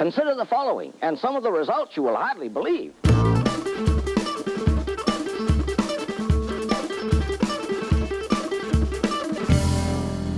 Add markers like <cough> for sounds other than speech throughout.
Consider the following, and some of the results you will hardly believe.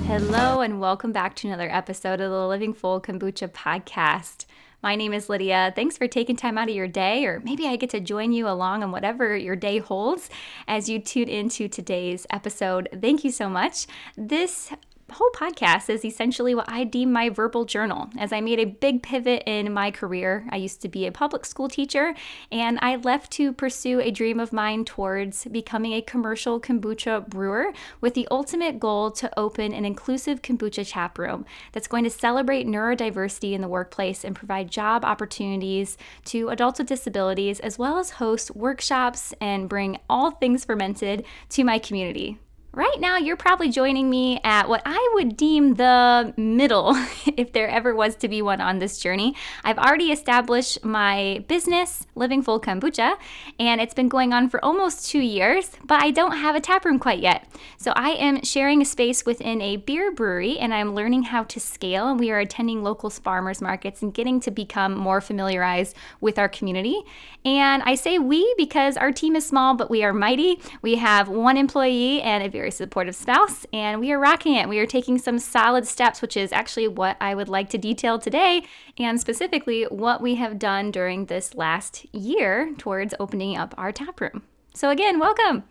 Hello, and welcome back to another episode of the Living Full Kombucha podcast. My name is Lydia. Thanks for taking time out of your day, or maybe I get to join you along on whatever your day holds as you tune into today's episode. Thank you so much. This whole podcast is essentially what I deem my verbal journal. As I made a big pivot in my career, I used to be a public school teacher, and I left to pursue a dream of mine towards becoming a commercial kombucha brewer with the ultimate goal to open an inclusive kombucha tap room that's going to celebrate neurodiversity in the workplace and provide job opportunities to adults with disabilities, as well as host workshops and bring all things fermented to my community. Right now, you're probably joining me at what I would deem the middle, <laughs> if there ever was to be one on this journey. I've already established my business, Living Full Kombucha, and it's been going on for almost two years, but I don't have a tap room quite yet. So I am sharing a space within a beer brewery, and I'm learning how to scale. And we are attending local farmers markets and getting to become more familiarized with our community. And I say we because our team is small, but we are mighty. We have one employee and a very supportive spouse, and we are rocking it. We are taking some solid steps, which is actually what I would like to detail today, and specifically what we have done during this last year towards opening up our tap room. So, again, welcome.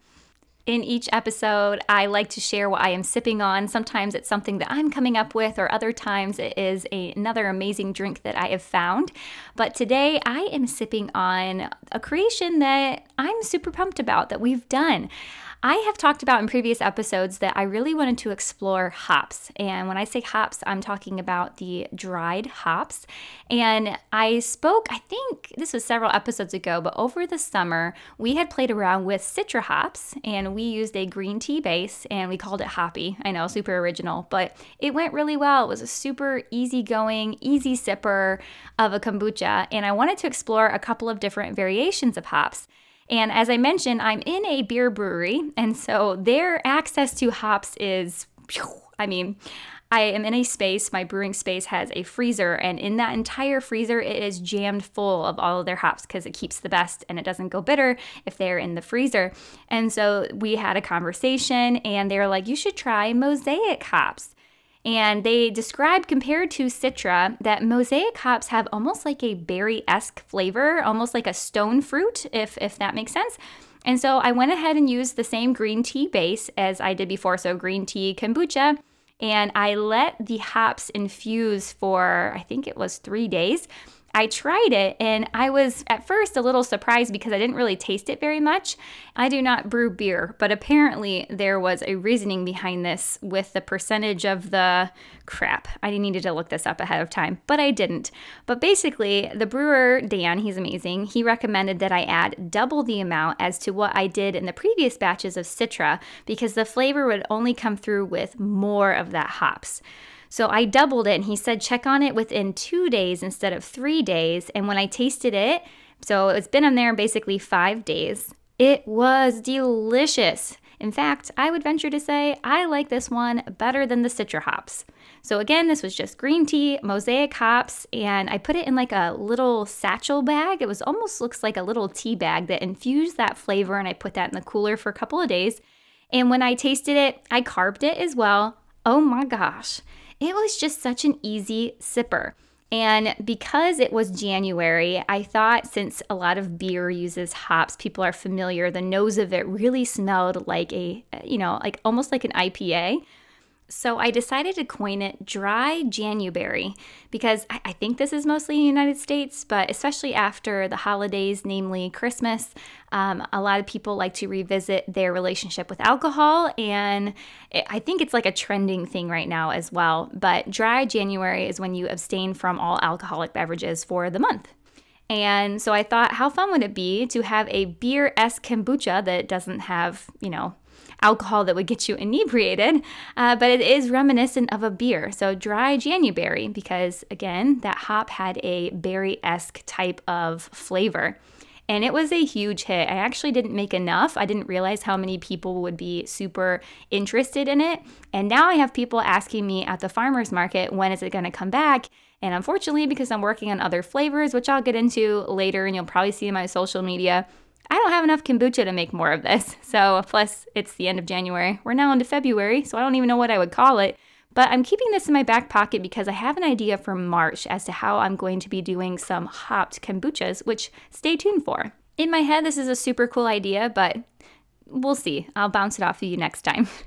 In each episode, I like to share what I am sipping on. Sometimes it's something that I'm coming up with, or other times it is a, another amazing drink that I have found. But today, I am sipping on a creation that I'm super pumped about that we've done. I have talked about in previous episodes that I really wanted to explore hops. And when I say hops, I'm talking about the dried hops. And I spoke, I think this was several episodes ago, but over the summer, we had played around with Citra hops and we used a green tea base and we called it Hoppy. I know, super original, but it went really well. It was a super easygoing, easy sipper of a kombucha. And I wanted to explore a couple of different variations of hops. And as I mentioned, I'm in a beer brewery, and so their access to hops is, I mean, I am in a space, my brewing space has a freezer, and in that entire freezer, it is jammed full of all of their hops because it keeps the best and it doesn't go bitter if they're in the freezer. And so we had a conversation, and they were like, You should try mosaic hops. And they describe, compared to Citra, that mosaic hops have almost like a berry esque flavor, almost like a stone fruit, if, if that makes sense. And so I went ahead and used the same green tea base as I did before, so green tea kombucha. And I let the hops infuse for, I think it was three days. I tried it and I was at first a little surprised because I didn't really taste it very much. I do not brew beer, but apparently there was a reasoning behind this with the percentage of the crap. I needed to look this up ahead of time, but I didn't. But basically, the brewer, Dan, he's amazing, he recommended that I add double the amount as to what I did in the previous batches of Citra because the flavor would only come through with more of that hops. So I doubled it and he said check on it within two days instead of three days. And when I tasted it, so it's been in there basically five days, it was delicious. In fact, I would venture to say I like this one better than the Citra hops. So again, this was just green tea, mosaic hops, and I put it in like a little satchel bag. It was almost looks like a little tea bag that infused that flavor, and I put that in the cooler for a couple of days. And when I tasted it, I carbed it as well. Oh my gosh. It was just such an easy sipper. And because it was January, I thought since a lot of beer uses hops, people are familiar, the nose of it really smelled like a, you know, like almost like an IPA. So I decided to coin it dry January because I, think this is mostly in the United States, but especially after the holidays, namely Christmas, um, a lot of people like to revisit their relationship with alcohol. And I think it's like a trending thing right now as well. But dry January is when you abstain from all alcoholic beverages for the month. And so I thought, how fun would it be to have a beer esque kombucha that doesn't have, you know, alcohol that would get you inebriated, uh, but it is reminiscent of a beer. So dry January, because again, that hop had a berry esque type of flavor. And it was a huge hit. I actually didn't make enough. I didn't realize how many people would be super interested in it. And now I have people asking me at the farmer's market, when is it going to come back? And unfortunately, because I'm working on other flavors, which I'll get into later and you'll probably see in my social media, I don't have enough kombucha to make more of this. <laughs> So, plus, it's the end of January. We're now into February, so I don't even know what I would call it. But I'm keeping this in my back pocket because I have an idea for March as to how I'm going to be doing some hopped kombuchas, which stay tuned for. In my head, this is a super cool idea, but we'll see. I'll bounce it off of you next time. <laughs>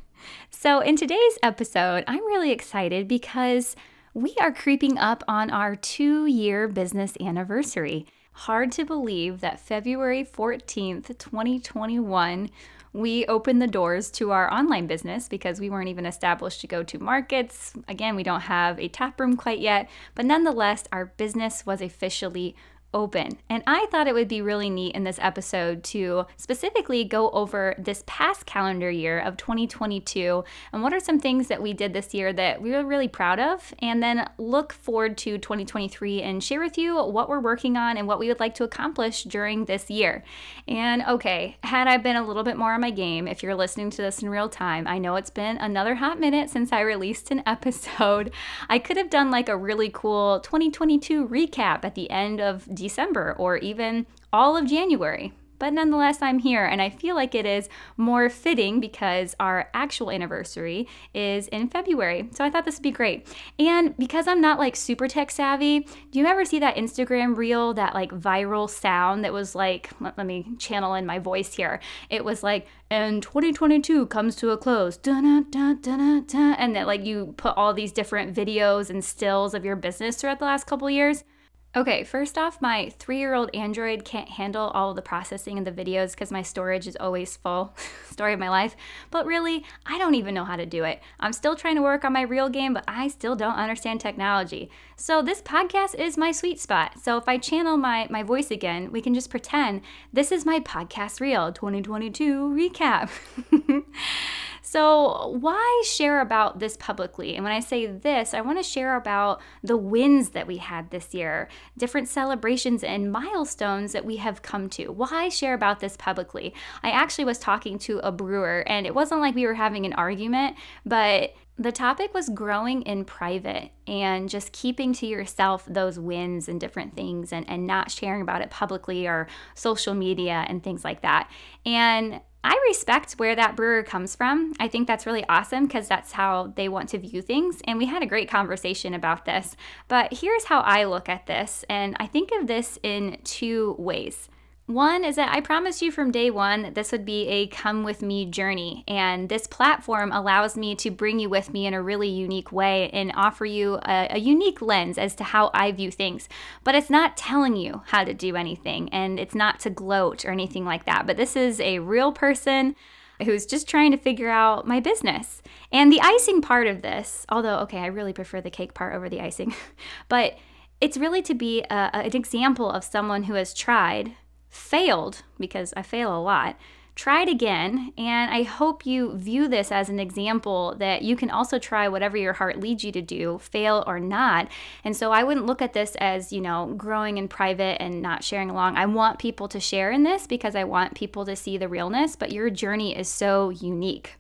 So, in today's episode, I'm really excited because we are creeping up on our two year business anniversary. Hard to believe that February 14th, 2021, we opened the doors to our online business because we weren't even established to go to markets. Again, we don't have a tap room quite yet, but nonetheless, our business was officially open. And I thought it would be really neat in this episode to specifically go over this past calendar year of 2022 and what are some things that we did this year that we were really proud of, and then look forward to 2023 and share with you what we're working on and what we would like to accomplish during this year. And okay, had I been a little bit more on my game, if you're listening to this in real time, I know it's been another hot minute since I released an <laughs> episode. I could have done like a really cool 2022 recap at the end of December or even all of January. But nonetheless, I'm here, and I feel like it is more fitting because our actual anniversary is in February. So I thought this would be great. And because I'm not like super tech savvy, do you ever see that Instagram reel, that like viral sound that was like, let, let me channel in my voice here. It was like, and 2022 comes to a close, and that like you put all these different videos and stills of your business throughout the last couple years. Okay, first off, my three year old Android can't handle all the processing in the videos because my storage is always full. <laughs> Story of my life. But really, I don't even know how to do it. I'm still trying to work on my reel game, but I still don't understand technology. So this podcast is my sweet spot. So if I channel my, my voice again, we can just pretend this is my podcast reel 2022 recap. <laughs> So, why share about this publicly? And when I say this, I want to share about the wins that we had this year, different celebrations and milestones that we have come to. Why share about this publicly? I actually was talking to a brewer, and it wasn't like we were having an argument, but the topic was growing in private and just keeping to yourself those wins and different things and, and not sharing about it publicly or social media and things like that. And I respect where that brewer comes from. I think that's really awesome because that's how they want to view things. And we had a great conversation about this. But here's how I look at this. And I think of this in two ways. One is that I promised you from day one that this would be a come with me journey. And this platform allows me to bring you with me in a really unique way and offer you a, a, unique lens as to how I view things. But it's not telling you how to do anything, and it's not to gloat or anything like that. But this is a real person who's just trying to figure out my business. And the icing part of this, although, okay, I really prefer the cake part over the icing, <laughs> but it's really to be a, an example of someone who has tried failed, because I fail a lot, tried again. And I hope you view this as an example that you can also try whatever your heart leads you to do, fail or not. And so I wouldn't look at this as, you know, growing in private and not sharing along. I want people to share in this because I want people to see the realness, but your journey is so unique.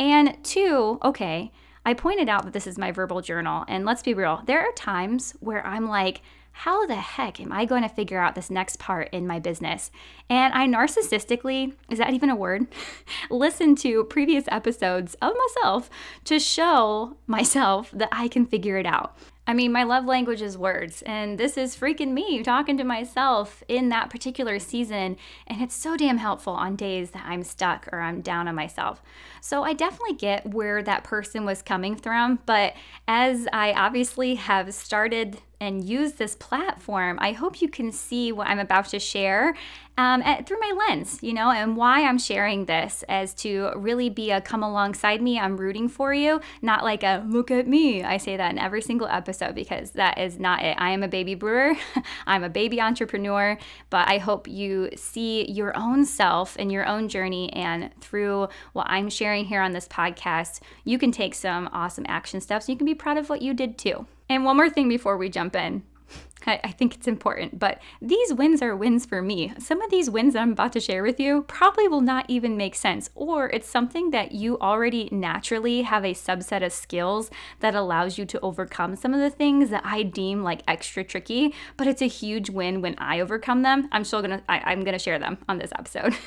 And two, okay, I pointed out that this is my verbal journal. And let's be real, there are times where I'm like, how the heck am I going to figure out this next part in my business? And I narcissistically, is that even a word? <laughs> Listen to previous episodes of myself to show myself that I can figure it out. I mean, my love language is words, and this is freaking me talking to myself in that particular season. And it's so damn helpful on days that I'm stuck or I'm down on myself. So I definitely get where that person was coming from. But as I obviously have started and use this platform, I hope you can see what I'm about to share um, at, through my lens, you know, and why I'm sharing this as to really be a come alongside me. I'm rooting for you, not like a look at me. I say that in every single episode because that is not it. I am a baby brewer, <laughs> I'm a baby entrepreneur, but I hope you see your own self and your own journey. And through what I'm sharing here on this podcast, you can take some awesome action steps. You can be proud of what you did too. And one more thing before we jump in. I, I think it's important. But these wins are wins for me. Some of these wins that I'm about to share with you probably will not even make sense, or it's something that you already naturally have a subset of skills that allows you to overcome some of the things that I deem like extra tricky, but it's a huge win when I overcome them. I'm still gonna, I, I'm gonna share them on this episode. <laughs>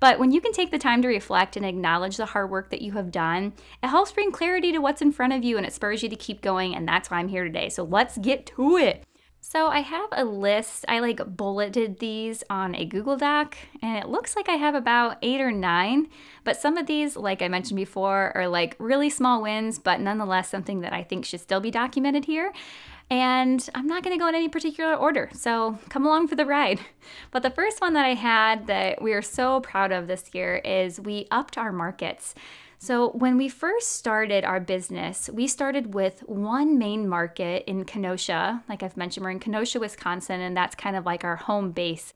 But when you can take the time to reflect and acknowledge the hard work that you have done, it helps bring clarity to what's in front of you and it spurs you to keep going. And that's why I'm here today. So let's get to it. So I have a list. I like bulleted these on a Google Doc, and it looks like I have about eight or nine. But some of these, like I mentioned before, are like really small wins, but nonetheless something that I think should still be documented here. And I'm not going to go in any particular order, so come along for the ride. But the first one that I had that we are so proud of this year is we upped our markets. So, when we first started our business, we started with one main market in Kenosha. Like I've mentioned, we're in Kenosha, Wisconsin, and that's kind of like our home base.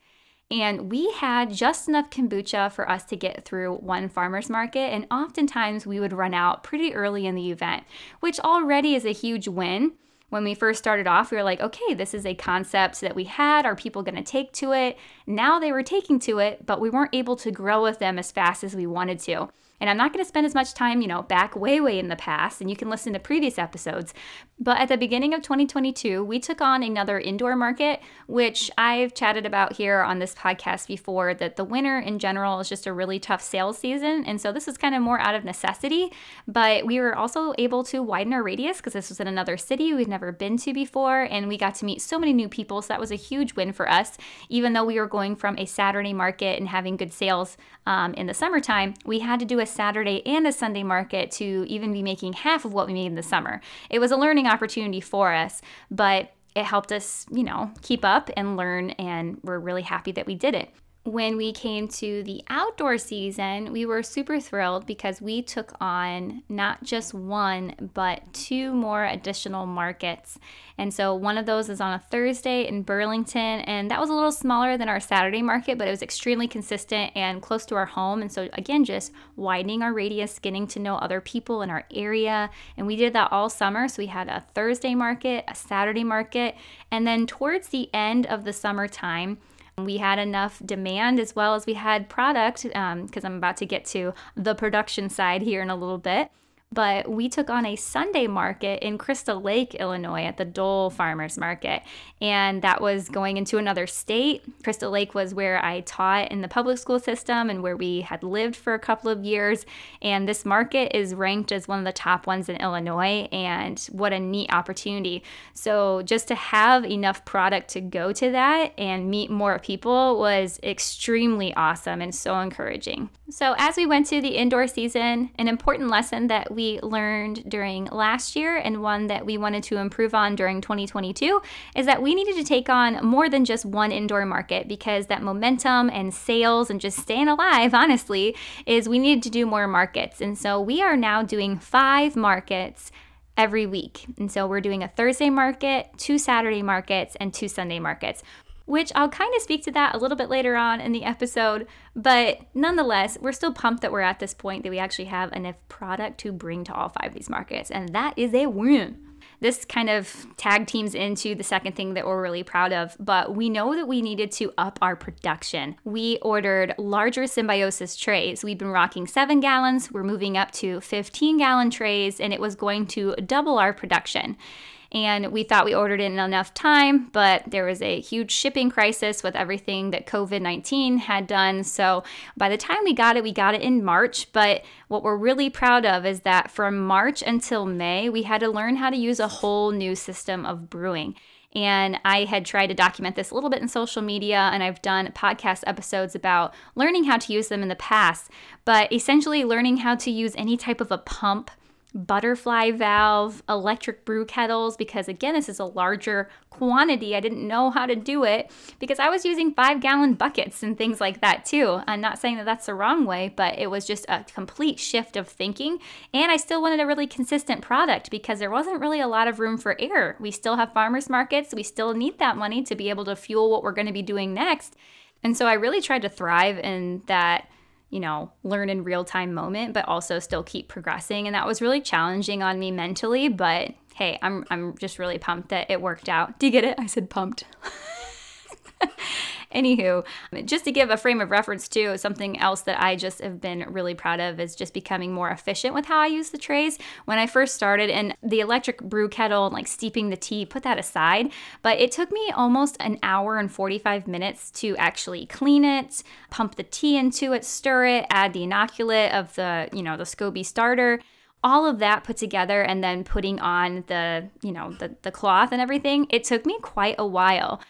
And we had just enough kombucha for us to get through one farmer's market. And oftentimes we would run out pretty early in the event, which already is a huge win. When we first started off, we were like, okay, this is a concept that we had. Are people going to take to it? Now they were taking to it, but we weren't able to grow with them as fast as we wanted to. And I'm not going to spend as much time, you know, back way, way in the past, and you can listen to previous episodes. But at the beginning of 2022, we took on another indoor market, which I've chatted about here on this podcast before that the winter in general is just a really tough sales season. And so this was kind of more out of necessity. But we were also able to widen our radius because this was in another city we'd never been to before. And we got to meet so many new people. So that was a huge win for us. Even though we were going from a Saturday market and having good sales um, in the summertime, we had to do a Saturday and a Sunday market to even be making half of what we made in the summer. It was a learning opportunity for us, but it helped us, you know, keep up and learn, and we're really happy that we did it when we came to the outdoor season, we were super thrilled because we took on not just one, but two more additional markets. And so one of those is on a Thursday in Burlington, and that was a little smaller than our Saturday market, but it was extremely consistent and close to our home. And so, again, just widening our radius, getting to know other people in our area. And we did that all summer. So we had a Thursday market, a Saturday market, and then towards the end of the summertime, we had enough demand as well as we had product, because um, I'm about to get to the production side here in a little bit but we took on a Sunday market in Crystal Lake, Illinois at the Dole Farmers Market. And that was going into another state. Crystal Lake was where I taught in the public school system and where we had lived for a couple of years. And this market is ranked as one of the top ones in Illinois. And what a neat opportunity. So just to have enough product to go to that and meet more people was extremely awesome and so encouraging. So as we went to the indoor season, an important lesson that we learned during last year and one that we wanted to improve on during 2022 is that we needed to take on more than just one indoor market because that momentum and sales and just staying alive, <laughs> honestly, is we needed to do more markets. And so we are now doing five markets every week. And so we're doing a Thursday market, two Saturday markets, and two Sunday markets which I'll kind of speak to that a little bit later on in the episode. But nonetheless, we're still pumped that we're at this point that we actually have enough product to bring to all five of these markets. And that is a win. This kind of tag teams into the second thing that we're really proud of, but we know that we needed to up our production. We ordered larger symbiosis trays. We've been rocking seven gallons, we're moving up to 15 gallon trays, and it was going to double our production and we thought we ordered it in enough time, but there was a huge shipping crisis with everything that COVID 19 had done. So by the time we got it, we got it in March. But what we're really proud of is that from March until May, we had to learn how to use a whole new system of brewing. And I had tried to document this a little bit in social media, and I've done podcast episodes about learning how to use them in the past. But essentially, learning how to use any type of a pump butterfly valve, electric brew kettles, because again, this is a larger quantity. I didn't know how to do it because I was using five gallon buckets and things like that too. I'm not saying that that's the wrong way, but it was just a complete shift of thinking. And I still wanted a really consistent product because there wasn't really a lot of room for error. We still have farmers markets, we still need that money to be able to fuel what we're going to be doing next. And so I really tried to thrive in that you know, learn in real time moment, but also still keep progressing. And that was really challenging on me mentally, but hey, I'm I'm just really pumped that it worked out. Do you get it? I said pumped. <laughs> Anywho, just to give a frame of reference too, something else that I just have been really proud of is just becoming more efficient with how I use the trays. When I first started and the electric brew kettle, like steeping the tea, put that aside. But it took me almost an hour and 45 minutes to actually clean it, pump the tea into it, stir it, add the inoculant of the, you know, the SCOBY starter all of that put together and then putting on the you know the, the cloth and everything it took me quite a while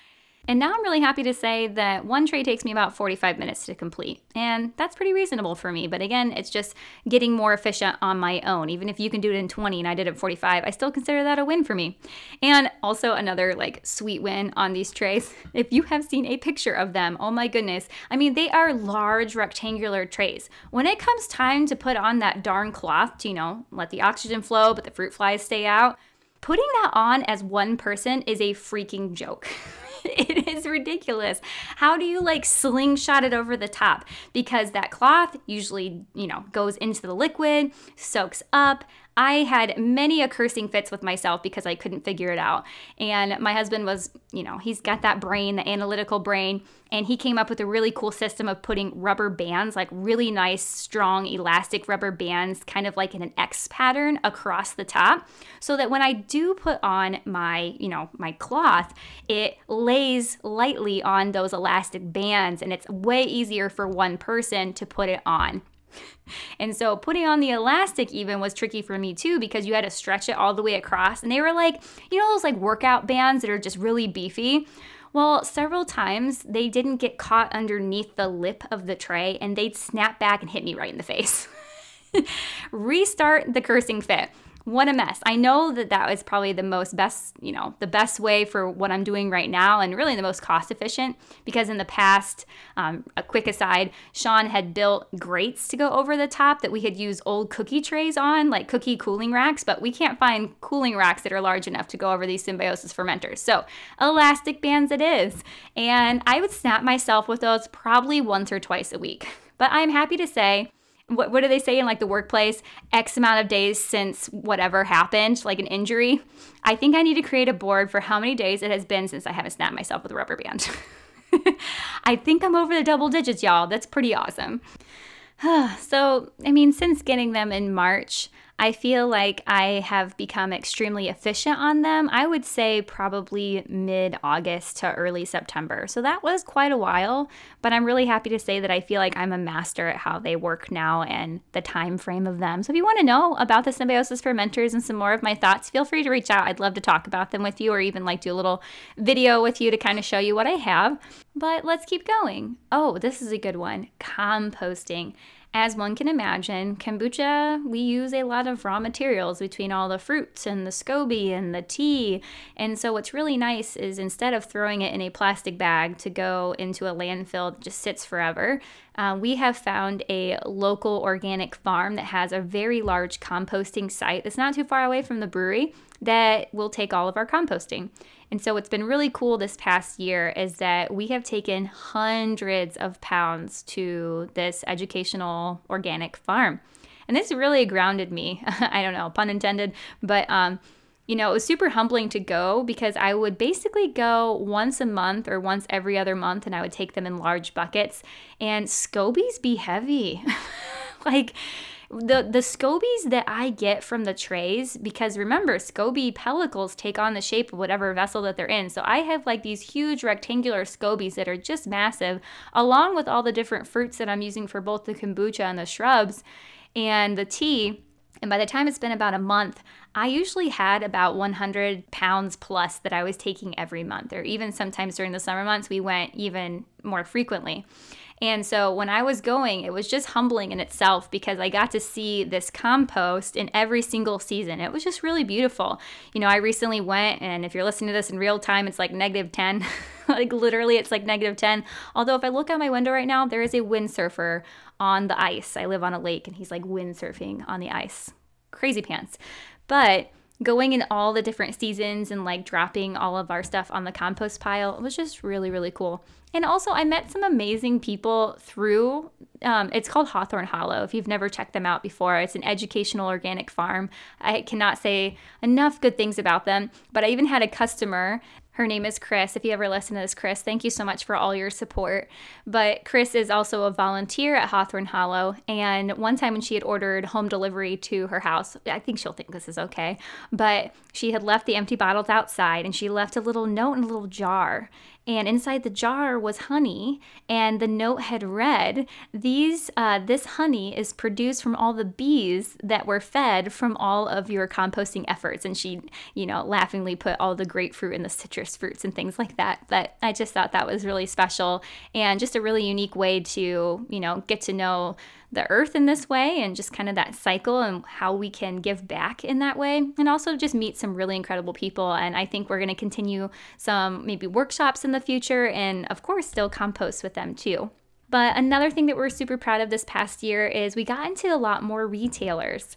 and now I'm really happy to say that one tray takes me about 45 minutes to complete. And that's pretty reasonable for me. But again, it's just getting more efficient on my own. Even if you can do it in 20 and I did it 45, I still consider that a win for me. And also another like sweet win on these trays. <laughs> If you have seen a picture of them, oh my goodness. I mean, they are large rectangular trays. When it comes time to put on that darn cloth to, you know, let the oxygen flow, but the fruit flies stay out, putting that on as one person is a freaking joke. <laughs> <laughs> it is ridiculous. How do you like slingshot it over the top? Because that cloth usually, you know, goes into the liquid, soaks up. I had many a cursing fits with myself because I couldn't figure it out. And my husband was, you know, he's got that brain, the analytical brain, and he came up with a really cool system of putting rubber bands, like really nice, strong, elastic rubber bands, kind of like in an X pattern across the top, so that when I do put on my, you know, my cloth, it lays lightly on those elastic bands and it's way easier for one person to put it on. And so putting on the elastic even was tricky for me too because you had to stretch it all the way across. And they were like, you know, those like workout bands that are just really beefy. Well, several times they didn't get caught underneath the lip of the tray and they'd snap back and hit me right in the face. <laughs> Restart the cursing fit what a mess. I know that that was probably the most best, you know, the best way for what I'm doing right now and really the most cost efficient because in the past, um, a quick aside, Sean had built grates to go over the top that we had used old cookie trays on, like cookie cooling racks, but we can't find cooling racks that are large enough to go over these symbiosis fermenters. So elastic bands it is. And I would snap myself with those probably once or twice a week. But I'm happy to say what, what do they say in like the workplace? X amount of days since whatever happened like an injury. I think i need to create a board for how many days it has been since i haven't snapped myself with a rubber band. <laughs> I think i'm over the double digits y'all. That's pretty awesome. <sighs> So i mean since getting them in march I feel like I have become extremely efficient on them. I would say probably mid August to early September. So that was quite a while, but I'm really happy to say that I feel like I'm a master at how they work now and the time frame of them. So if you want to know about the symbiosis fermenters and some more of my thoughts, feel free to reach out. I'd love to talk about them with you or even like do a little video with you to kind of show you what I have. But let's keep going. Oh, this is a good one composting. As one can imagine, kombucha, we use a lot of raw materials between all the fruits and the SCOBY and the tea. And so, what's really nice is instead of throwing it in a plastic bag to go into a landfill that just sits forever, uh, we have found a local organic farm that has a very large composting site that's not too far away from the brewery that will take all of our composting. And so, what's been really cool this past year is that we have taken hundreds of pounds to this educational organic farm. And this really grounded me. <laughs> I don't know, pun intended, but um, you know, it was super humbling to go because I would basically go once a month or once every other month and I would take them in large buckets. And scobies be heavy. <laughs> like, the the scobies that I get from the trays because remember scoby pellicles take on the shape of whatever vessel that they're in. So I have like these huge rectangular scobies that are just massive along with all the different fruits that I'm using for both the kombucha and the shrubs and the tea. And by the time it's been about a month, I usually had about 100 pounds plus that I was taking every month, or even sometimes during the summer months, we went even more frequently. And so when I was going, it was just humbling in itself because I got to see this compost in every single season. It was just really beautiful. You know, I recently went, and if you're listening to this in real time, it's like negative 10. <laughs> like literally, it's like negative 10. Although, if I look out my window right now, there is a windsurfer on the ice. I live on a lake, and he's like windsurfing on the ice. Crazy pants. But going in all the different seasons and like dropping all of our stuff on the compost pile was just really, really cool. And also, I met some amazing people through Um, it's called Hawthorn Hollow. If you've never checked them out before, it's an educational organic farm. I cannot say enough good things about them. But I even had a customer her name is Chris. If you ever listen to this, Chris, thank you so much for all your support. But Chris is also a volunteer at Hawthorn Hollow. And one time when she had ordered home delivery to her house, I think she'll think this is okay, but she had left the empty bottles outside and she left a little note in a little jar and inside the jar was honey and the note had read these uh, this honey is produced from all the bees that were fed from all of your composting efforts. And she you know laughingly put all the grapefruit and the citrus fruits and things like that. But i just thought that was really special and just a really unique way to you know get to know the earth in this way and just kind of that cycle and how we can give back in that way. And also just meet some really incredible people. And i think we're going to continue some maybe workshops in the future and of course still compost with them too. But another thing that we're super proud of this past year is we got into a lot more retailers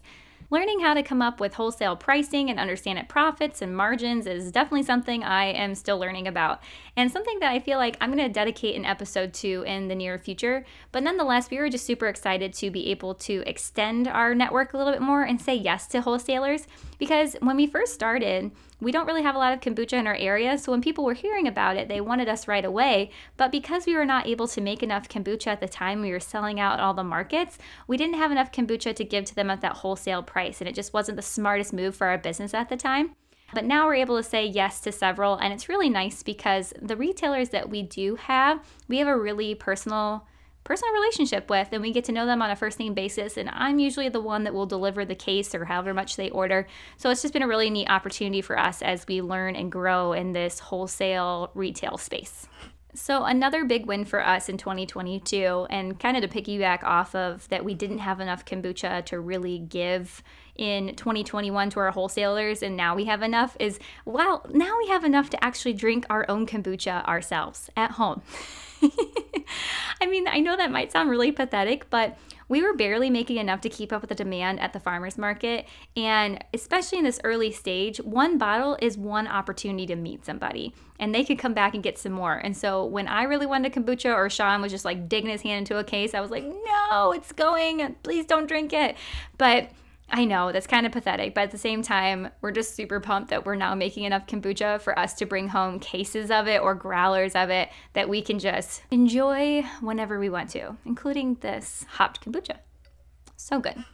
Learning how to come up with wholesale pricing and understand it profits and margins is definitely something I am still learning about, and something that I feel like I'm going to dedicate an episode to in the near future. But nonetheless, we were just super excited to be able to extend our network a little bit more and say yes to wholesalers because when we first started, we don't really have a lot of kombucha in our area, so when people were hearing about it, they wanted us right away. But because we were not able to make enough kombucha at the time we were selling out all the markets, we didn't have enough kombucha to give to them at that wholesale price, and it just wasn't the smartest move for our business at the time. But now we're able to say yes to several, and it's really nice because the retailers that we do have, we have a really personal personal relationship with and we get to know them on a first name basis and i'm usually the one that will deliver the case or however much they order so it's just been a really neat opportunity for us as we learn and grow in this wholesale retail space so, another big win for us in 2022, and kind of to piggyback off of that, we didn't have enough kombucha to really give in 2021 to our wholesalers, and now we have enough, is well, now we have enough to actually drink our own kombucha ourselves at home. <laughs> <laughs> I mean, I know that might sound really pathetic, but we were barely making enough to keep up with the demand at the farmers market. And especially in this early stage, one bottle is one opportunity to meet somebody and they could come back and get some more. And so when I really wanted kombucha or Sean was just like digging his hand into a case, I was like, no, it's going. Please don't drink it. But I know that's kind of pathetic, but at the same time, we're just super pumped that we're now making enough kombucha for us to bring home cases of it or growlers of it that we can just enjoy whenever we want to, including this hopped kombucha. So good.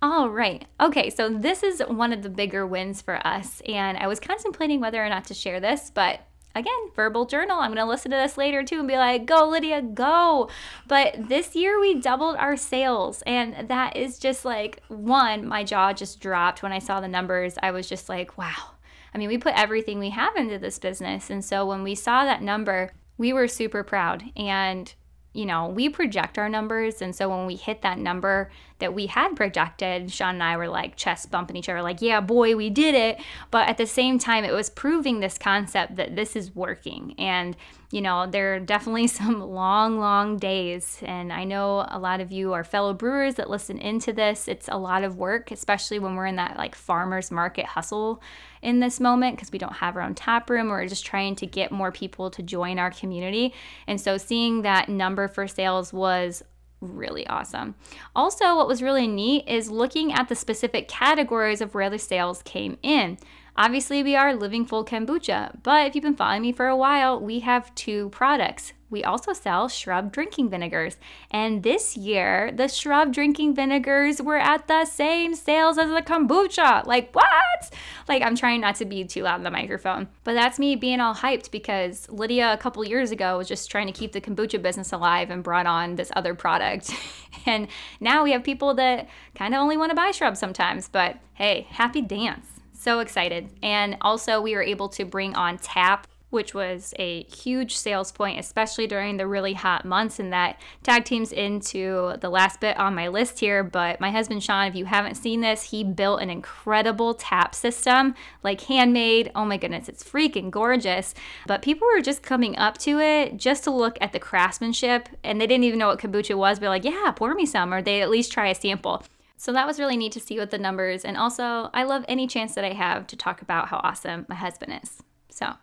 All right. Okay, so this is one of the bigger wins for us, and I was contemplating whether or not to share this, but again, verbal journal. I'm going to listen to this later too and be like, go, Lydia, go. But this year we doubled our sales. And that is just like, one, my jaw just dropped when I saw the numbers. I was just like, wow. I mean, we put everything we have into this business. And so when we saw that number, we were super proud. And you know, we project our numbers. And so when we hit that number that we had projected, Sean and I were like chest bumping each other, like, yeah, boy, we did it. But at the same time, it was proving this concept that this is working. And, you know, there are definitely <laughs> some long, long days. And I know a lot of you are fellow brewers that listen into this. It's a lot of work, especially when we're in that like farmer's market hustle in this moment because we don't have our own tap room. We're just trying to get more people to join our community. And so seeing that number for sales was really awesome. Also, what was really neat is looking at the specific categories of where the sales came in. Obviously, we are Living Full Kombucha, but if you've been following me for a while, we have two products we also sell shrub drinking vinegars. And this year, the shrub drinking vinegars were at the same sales as the kombucha. Like, what? Like, I'm trying not to be too loud in the microphone. But that's me being all hyped because Lydia, a couple years ago, was just trying to keep the kombucha business alive and brought on this other product. <laughs> and now we have people that kind of only want to buy shrubs sometimes. But hey, happy dance so excited. And also, we were able to bring on tap which was a huge sales point, especially during the really hot months. And that tag teams into the last bit on my list here. But my husband, Sean, if you haven't seen this, he built an incredible tap system, like handmade. Oh my goodness, it's freaking gorgeous. But people were just coming up to it just to look at the craftsmanship. And they didn't even know what kombucha was, but like, yeah, pour me some, or they at least try a sample. So that was really neat to see with the numbers. And also, I love any chance that I have to talk about how awesome my husband is. So,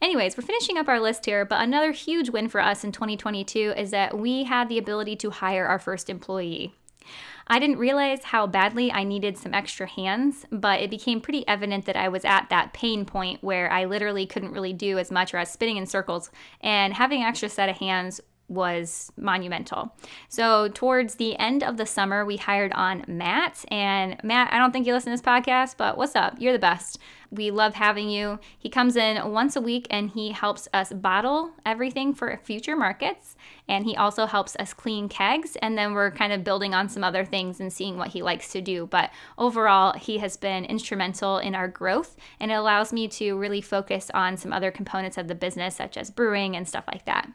anyways, we're finishing up our list here, but another huge win for us in 2022 is that we had the ability to hire our first employee. I didn't realize how badly I needed some extra hands, but it became pretty evident that I was at that pain point where I literally couldn't really do as much or I was spinning in circles. And having an extra set of hands was monumental. So, towards the end of the summer, we hired on Matt. And Matt, I don't think you listen to this podcast, but what's up? You're the best. We love having you. He comes in once a week and he helps us bottle everything for future markets. And he also helps us clean kegs. And then we're kind of building on some other things and seeing what he likes to do. But overall, he has been instrumental in our growth and it allows me to really focus on some other components of the business, such as brewing and stuff like that.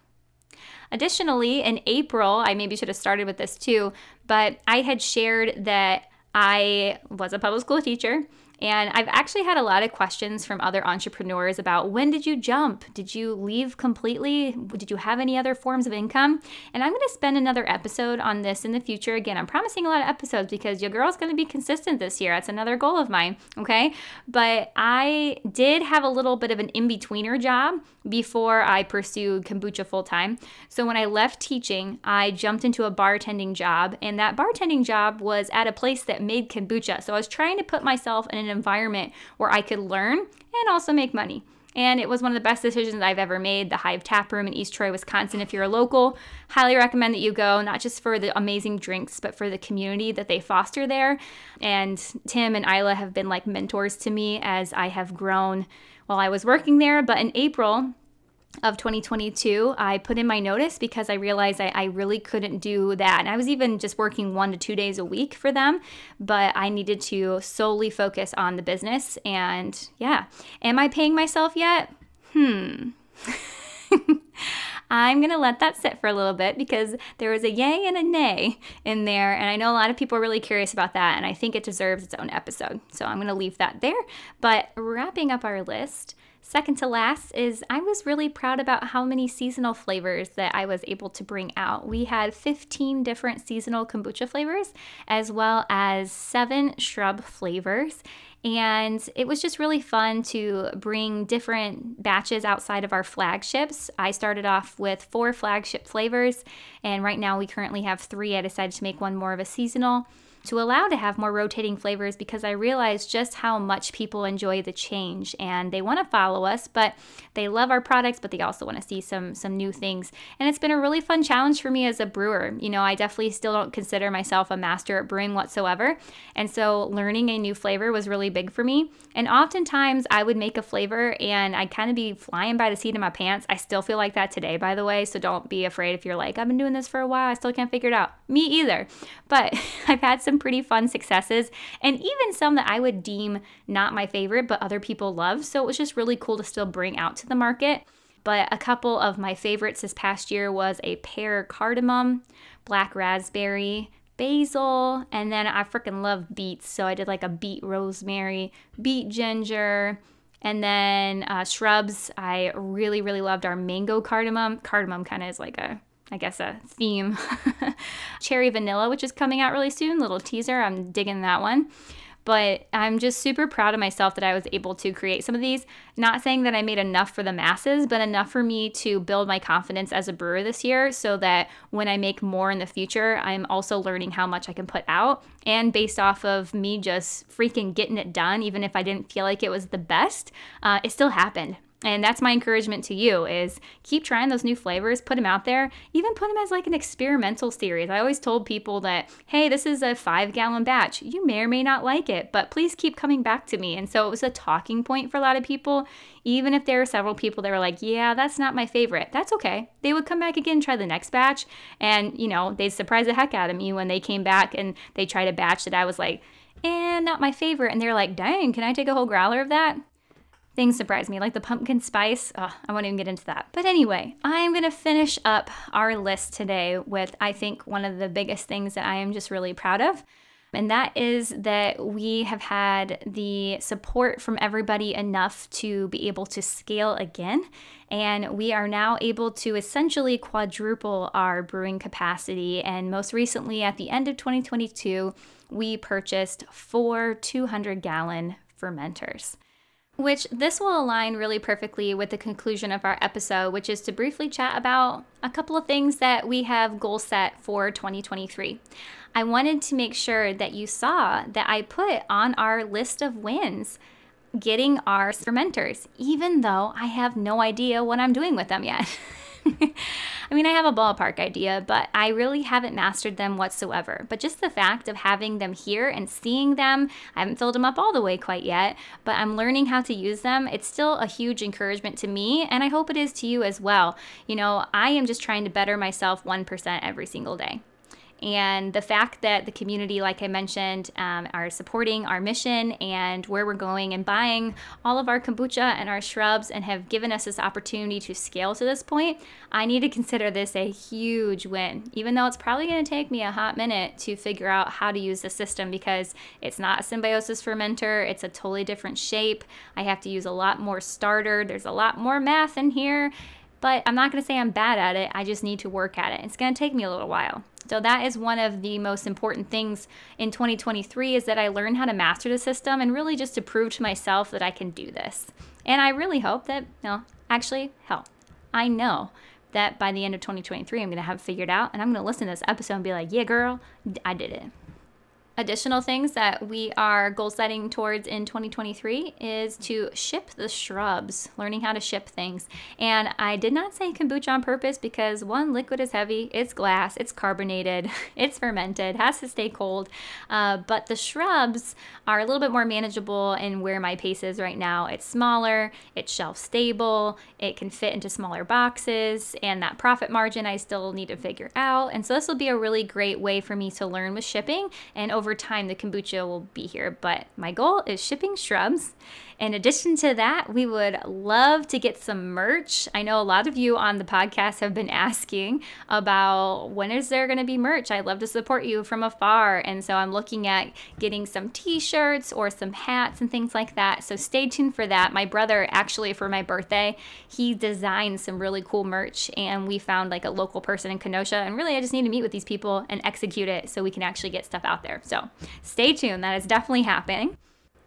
Additionally, in April, I maybe should have started with this too, but I had shared that I was a public school teacher and I've actually had a lot of questions from other entrepreneurs about when did you jump? Did you leave completely? Did you have any other forms of income? And I'm going to spend another episode on this in the future. Again, I'm promising a lot of episodes because your girl's going to be consistent this year. That's another goal of mine. Okay. But I did have a little bit of an in betweener job before I pursued kombucha full time. So when I left teaching, I jumped into a bartending job, and that bartending job was at a place that made kombucha. So I was trying to put myself in an environment where I could learn and also make money. And it was one of the best decisions I've ever made. The Hive Tap Room in East Troy, Wisconsin. If you're a local, highly recommend that you go, not just for the amazing drinks, but for the community that they foster there. And Tim and Isla have been like mentors to me as I have grown while I was working there. But in April, of 2022, I put in my notice because I realized I, I, really couldn't do that. And I was even just working one to two days a week for them, but I needed to solely focus on the business. And yeah, am I paying myself yet? Hmm. <laughs> I'm going to let that sit for a little bit because there was a yay and a nay in there. And I know a lot of people are really curious about that. And I think it deserves its own episode. So I'm going to leave that there. But wrapping up our list, Second to last is I was really proud about how many seasonal flavors that I was able to bring out. We had 15 different seasonal kombucha flavors, as well as seven shrub flavors. And it was just really fun to bring different batches outside of our flagships. I started off with four flagship flavors, and right now we currently have three. I decided to make one more of a seasonal to allow to have more rotating flavors because I realized just how much people enjoy the change and they want to follow us, but they love our products, but they also want to see some some new things. And it's been a really fun challenge for me as a brewer. You know, I definitely still don't consider myself a master at brewing whatsoever. And so learning a new flavor was really big for me. And oftentimes I would make a flavor and I'd kind of be flying by the seat of my pants. I still feel like that today, by the way. So don't be afraid if you're like, I've been doing this for a while, I still can't figure it out. Me either. But <laughs> I've had some some pretty fun successes and even some that I would deem not my favorite, but other people love. So it was just really cool to still bring out to the market. But a couple of my favorites this past year was a pear cardamom, black raspberry, basil, and then I freaking love beets. So I did like a beet rosemary, beet ginger, and then uh, shrubs. I really, really loved our mango cardamom. Cardamom kind of is like a I guess, a theme. <laughs> Cherry Vanilla, which is coming out really soon, little teaser. I'm digging that one. But I'm just super proud of myself that I was able to create some of these. Not saying that I made enough for the masses, but enough for me to build my confidence as a brewer this year so that when I make more in the future, I'm also learning how much I can put out. And based off of me just freaking getting it done, even if I didn't feel like it was the best, uh, it still happened. And that's my encouragement to you is keep trying those new flavors, put them out there, even put them as like an experimental series. I always told people that, hey, this is a five gallon batch. You may or may not like it, but please keep coming back to me. And so it was a talking point for a lot of people. Even if there were several people that were like, yeah, that's not my favorite, that's okay. They would come back again, try the next batch, and you know, they'd surprise the heck out of me when they came back and they tried a batch that I was like, and eh, not my favorite. And they're like, dang, can I take a whole growler of that? Things surprise me, like the pumpkin spice. I won't even get into that. But anyway, I'm to finish up our list today with, I think, one of the biggest things that I am just really proud of. And that is that we have had the support from everybody enough to be able to scale again. And we are now able to essentially quadruple our brewing capacity. And most recently, at the end of 2022, we purchased four 200 gallon fermenters. Which this will align really perfectly with the conclusion of our episode, which is to briefly chat about a couple of things that we have goal set for 2023. I wanted to make sure that you saw that I put on our list of wins getting our fermenters, even though I have no idea what I'm doing with them yet. <laughs> <laughs> I mean, I have a ballpark idea, but I really haven't mastered them whatsoever. But just the fact of having them here and seeing them, I haven't filled them up all the way quite yet, but I'm learning how to use them. It's still a huge encouragement to me, and I hope it is to you as well. You know, I am just trying to better myself 1% every single day. And the fact that the community, like I mentioned, um, are supporting our mission and where we're going and buying all of our kombucha and our shrubs and have given us this opportunity to scale to this point, I need to consider this a huge win, even though it's probably going to take me a hot minute to figure out how to use the system because it's not a symbiosis fermenter, it's a totally different shape. I have to use a lot more starter, there's a lot more math in here. But I'm not going to say I'm bad at it. I just need to work at it. It's going to take me a little while. So that is one of the most important things in 2023 is that I learn how to master the system and really just to prove to myself that I can do this. And I really hope that, you know, actually, hell, I know that by the end of 2023 I'm going to have it figured out and I'm going to listen to this episode and be like, "Yeah, girl, I did it." Additional things that we are goal setting towards in 2023 is to ship the shrubs, learning how to ship things. And I did not say kombucha on purpose because one, liquid is heavy, it's glass, it's carbonated, <laughs> it's fermented, has to stay cold. Uh, but the shrubs are a little bit more manageable in where my pace is right now. It's smaller, it's shelf stable, it can fit into smaller boxes, and that profit margin I still need to figure out. And so this will be a really great way for me to learn with shipping and over over time, the kombucha will be here. But my goal is shipping shrubs in addition to that, we would love to get some merch. I know a lot of you on the podcast have been <laughs> asking about when is there going to be merch? I'd love to support you from afar. And so I'm looking at getting some t shirts or some hats and things like that. So stay tuned for that. My brother, actually, for my birthday, he designed some really cool merch and we found like a local person in Kenosha. And really, I just need to meet with these people and execute it so we can actually get stuff out there. So stay tuned. That is definitely happening.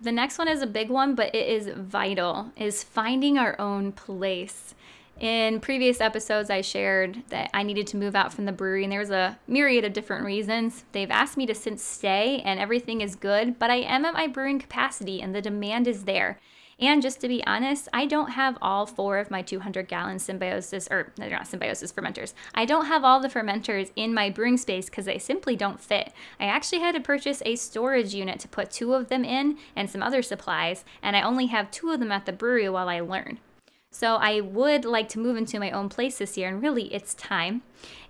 The next one is a big one, but it is vital, is finding our own place. In previous episodes, I shared that I needed to move out from the brewery, and there was a myriad of different reasons. They've asked me to since stay, and everything is good, but I am at my brewing capacity, and the demand is there. And just to be honest, I don't have all four of my 200 gallon symbiosis, or they're not symbiosis fermenters. I don't have all the fermenters in my brewing space because they simply don't fit. I actually had to purchase a storage unit to put two of them in and some other supplies, and I only have two of them at the brewery while I learn. So I would like to move into my own place this year, and really it's time.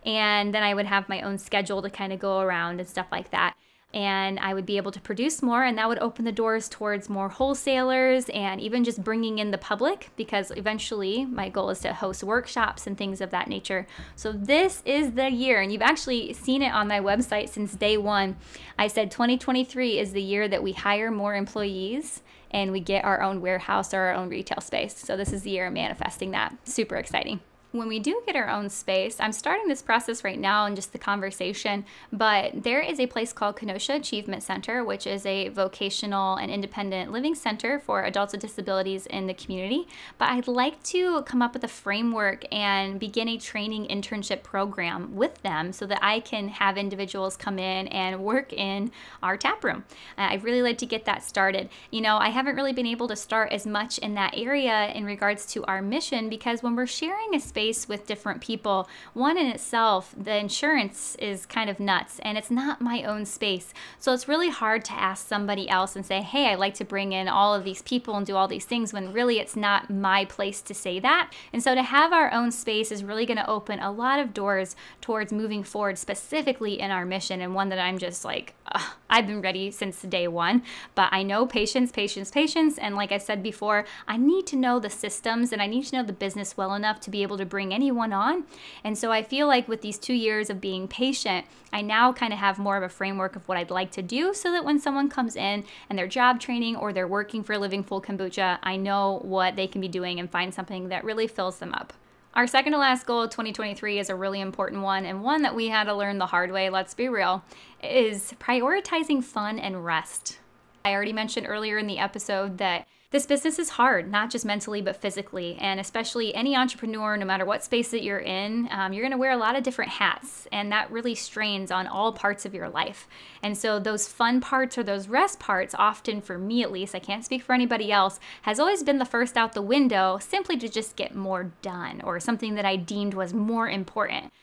And then I would have my own schedule to kind of go around and stuff like that and I would be able to produce more, and that would open the doors towards more wholesalers and even just bringing in the public because eventually my goal is to host workshops and things of that nature. So, this is the year, and you've actually seen it on my website since day one. I said 2023 is the year that we hire more employees and we get our own warehouse or our own retail space. So, this is the year manifesting that. Super exciting when we do get our own space, I'm starting this process right now in just the conversation, but there is a place called Kenosha Achievement Center, which is a vocational and independent living center for adults with disabilities in the community. But I'd like to come up with a framework and begin a training internship program with them so that I can have individuals come in and work in our tap room. I'd really like to get that started. You know, I haven't really been able to start as much in that area in regards to our mission because when we're sharing a space, space with different people, one in itself, the insurance is kind of nuts and it's not my own space. So it's really hard to ask somebody else and say, hey, I'd like to bring in all of these people and do all these things when really it's not my place to say that. And so to have our own space is really going to open a lot of doors towards moving forward, specifically in our mission, and one that I'm just like, ugh, <sighs> I've been ready since day one. But I know patience, patience, patience. And like I said before, I need to know the systems and I need to know the business well enough to be able to bring anyone on. And so I feel like with these two years of being patient, I now kind of have more of a framework of what I'd like to do so that when someone comes in and they're job training or they're working for a Living Full Kombucha, I know what they can be doing and find something that really fills them up. Our second to last goal of 2023 is a really important one and one that we had to learn the hard way, let's be real, is prioritizing fun and rest. I already mentioned earlier in the episode that This business is hard, not just mentally, but physically. And especially any entrepreneur, no matter what space that you're in, um, you're going to wear a lot of different hats. And that really strains on all parts of your life. And so, those fun parts or those rest parts, often for me at least, I can't speak for anybody else, has always been the first out the window simply to just get more done or something that I deemed was more important.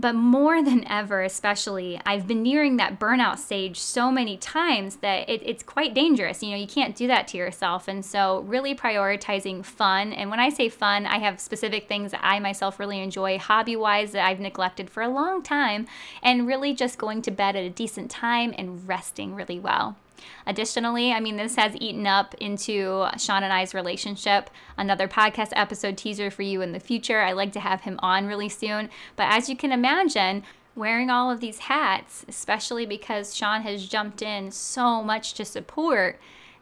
But more than ever, especially, I've been nearing that burnout stage so many times that it, it's quite dangerous. You know, you can't do that to yourself. And so, really prioritizing fun. And when I say fun, I have specific things that I myself really enjoy hobby wise that I've neglected for a long time, and really just going to bed at a decent time and resting really well. Additionally, I mean, this has eaten up into Sean and I's relationship. Another podcast episode teaser for you in the future. I like to have him on really soon. But as you can imagine, wearing all of these hats, especially because Sean has jumped in so much to support,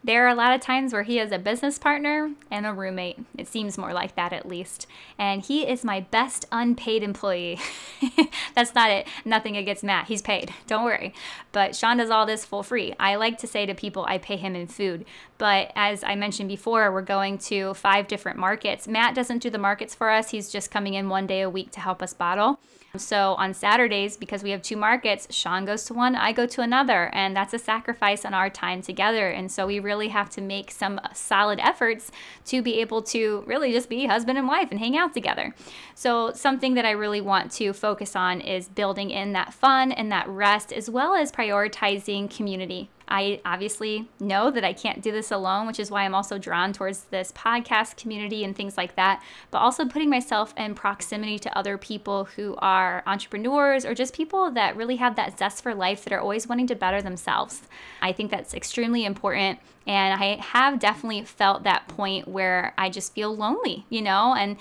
there are a lot of times where he is a business partner and a roommate. It seems more like that at least. And he is my best unpaid employee. <laughs> That's not it. Nothing against Matt. He's paid. Don't worry. But Sean does all this full free. I like to say to people, I pay him in food. But as I mentioned before, we're going to five different markets. Matt doesn't do the markets for us, he's just coming in one day a week to help us bottle. So on Saturdays, because we have two markets, Sean goes to one, I go to another, and that's a sacrifice on our time together. And so we really have to make some uh, solid efforts to be able to really just be husband and wife and hang out together. So something that I really want to focus on is building in that fun and that rest, as well as prioritizing community. I obviously know that I can't do this alone, which is why I'm also drawn towards this podcast community and things like that, but also putting myself in proximity to other people who are entrepreneurs or just people that really have that zest for life that are always wanting to better themselves. I think that's extremely important. And I have definitely felt that point where I just feel lonely, you know? And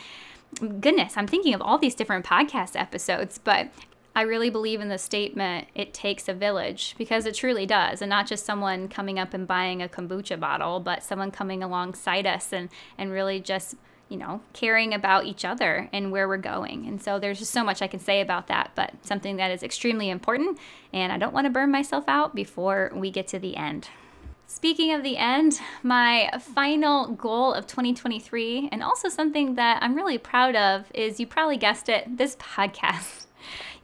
goodness, I'm thinking of all these different podcast episodes, but I really believe in the statement, it takes a village, because it truly does. And not just someone coming up and buying a kombucha bottle, but someone coming alongside us and, and really just, you know, caring about each other and where we're going. And so there's just so much I can say about that, but something that is extremely important. And I don't want to burn myself out before we get to the end. Speaking of the end, my final goal of 2023, and also something that I'm really proud of, is you probably guessed it this <laughs> podcast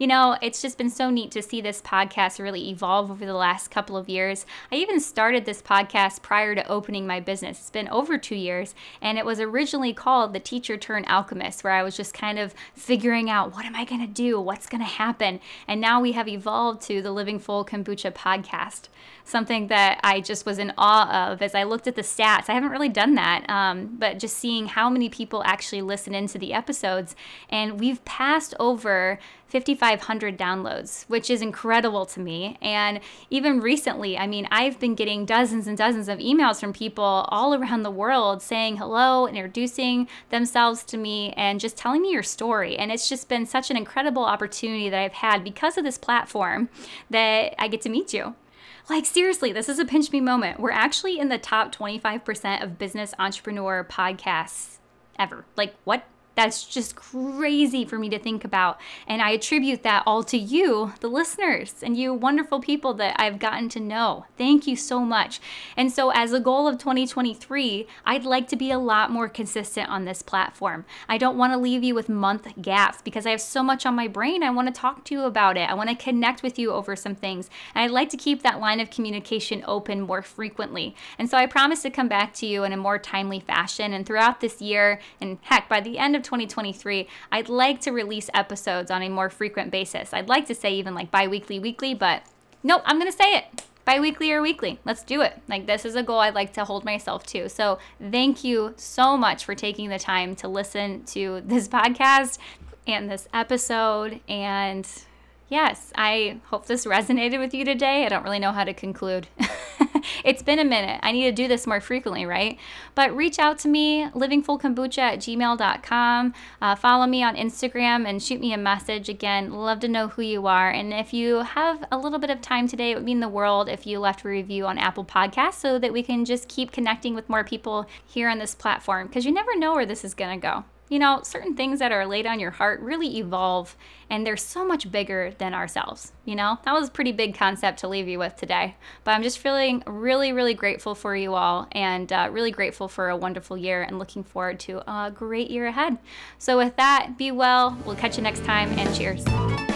you know, it's just been so neat to see this podcast really evolve over the last couple of years. I even started this podcast prior to opening my business. It's been over two years, and it was originally called The Teacher Turn Alchemist, where I was just kind of figuring out what am I going to do? What's going to happen? And now we have evolved to the Living Full Kombucha podcast, something that I just was in awe of as I looked at the stats. I haven't really done that, um, but just seeing how many people actually listen into the episodes. And we've passed over 5,500 downloads, which is incredible to me. And even recently, I mean, I've been getting dozens and dozens of emails from people all around the world saying hello, introducing themselves to me, and just telling me your story. And it's just been such an incredible opportunity that I've had because of this platform that I get to meet you. Like, seriously, this is a pinch me moment. We're actually in the top 25% of business entrepreneur podcasts ever. Like, what? That's just crazy for me to think about. And I attribute that all to you, the listeners, and you wonderful people that I've gotten to know. Thank you so much. And so, as a goal of 2023, I'd like to be a lot more consistent on this platform. I don't want to leave you with month gaps because I have so much on my brain. I want to talk to you about it. I want to connect with you over some things. And I'd like to keep that line of communication open more frequently. And so, I promise to come back to you in a more timely fashion. And throughout this year, and heck, by the end of 2023, I'd like to release episodes on a more frequent basis. I'd like to say even like bi weekly, weekly, but nope, I'm going to say it bi weekly or weekly. Let's do it. Like, this is a goal I'd like to hold myself to. So, thank you so much for taking the time to listen to <laughs> this podcast and this episode. And yes, I hope this resonated with you today. I don't really know how to conclude. <laughs> <laughs> it's been a minute. I need to do this more frequently, right? But reach out to me, livingfullkombucha at gmail.com. Uh, follow me on Instagram and shoot me a message. Again, love to know who you are. And if you have a little bit of time today, it would mean the world if you left a review on Apple Podcasts so that we can just keep connecting with more people here on this platform because you never know where this is going to go. You know, certain things that are laid on your heart really evolve and they're so much bigger than ourselves. You know, that was a pretty big concept to leave you with today. But I'm just feeling really, really grateful for you all and uh, really grateful for a wonderful year and looking forward to a great year ahead. So, with that, be well. We'll catch you next time and cheers.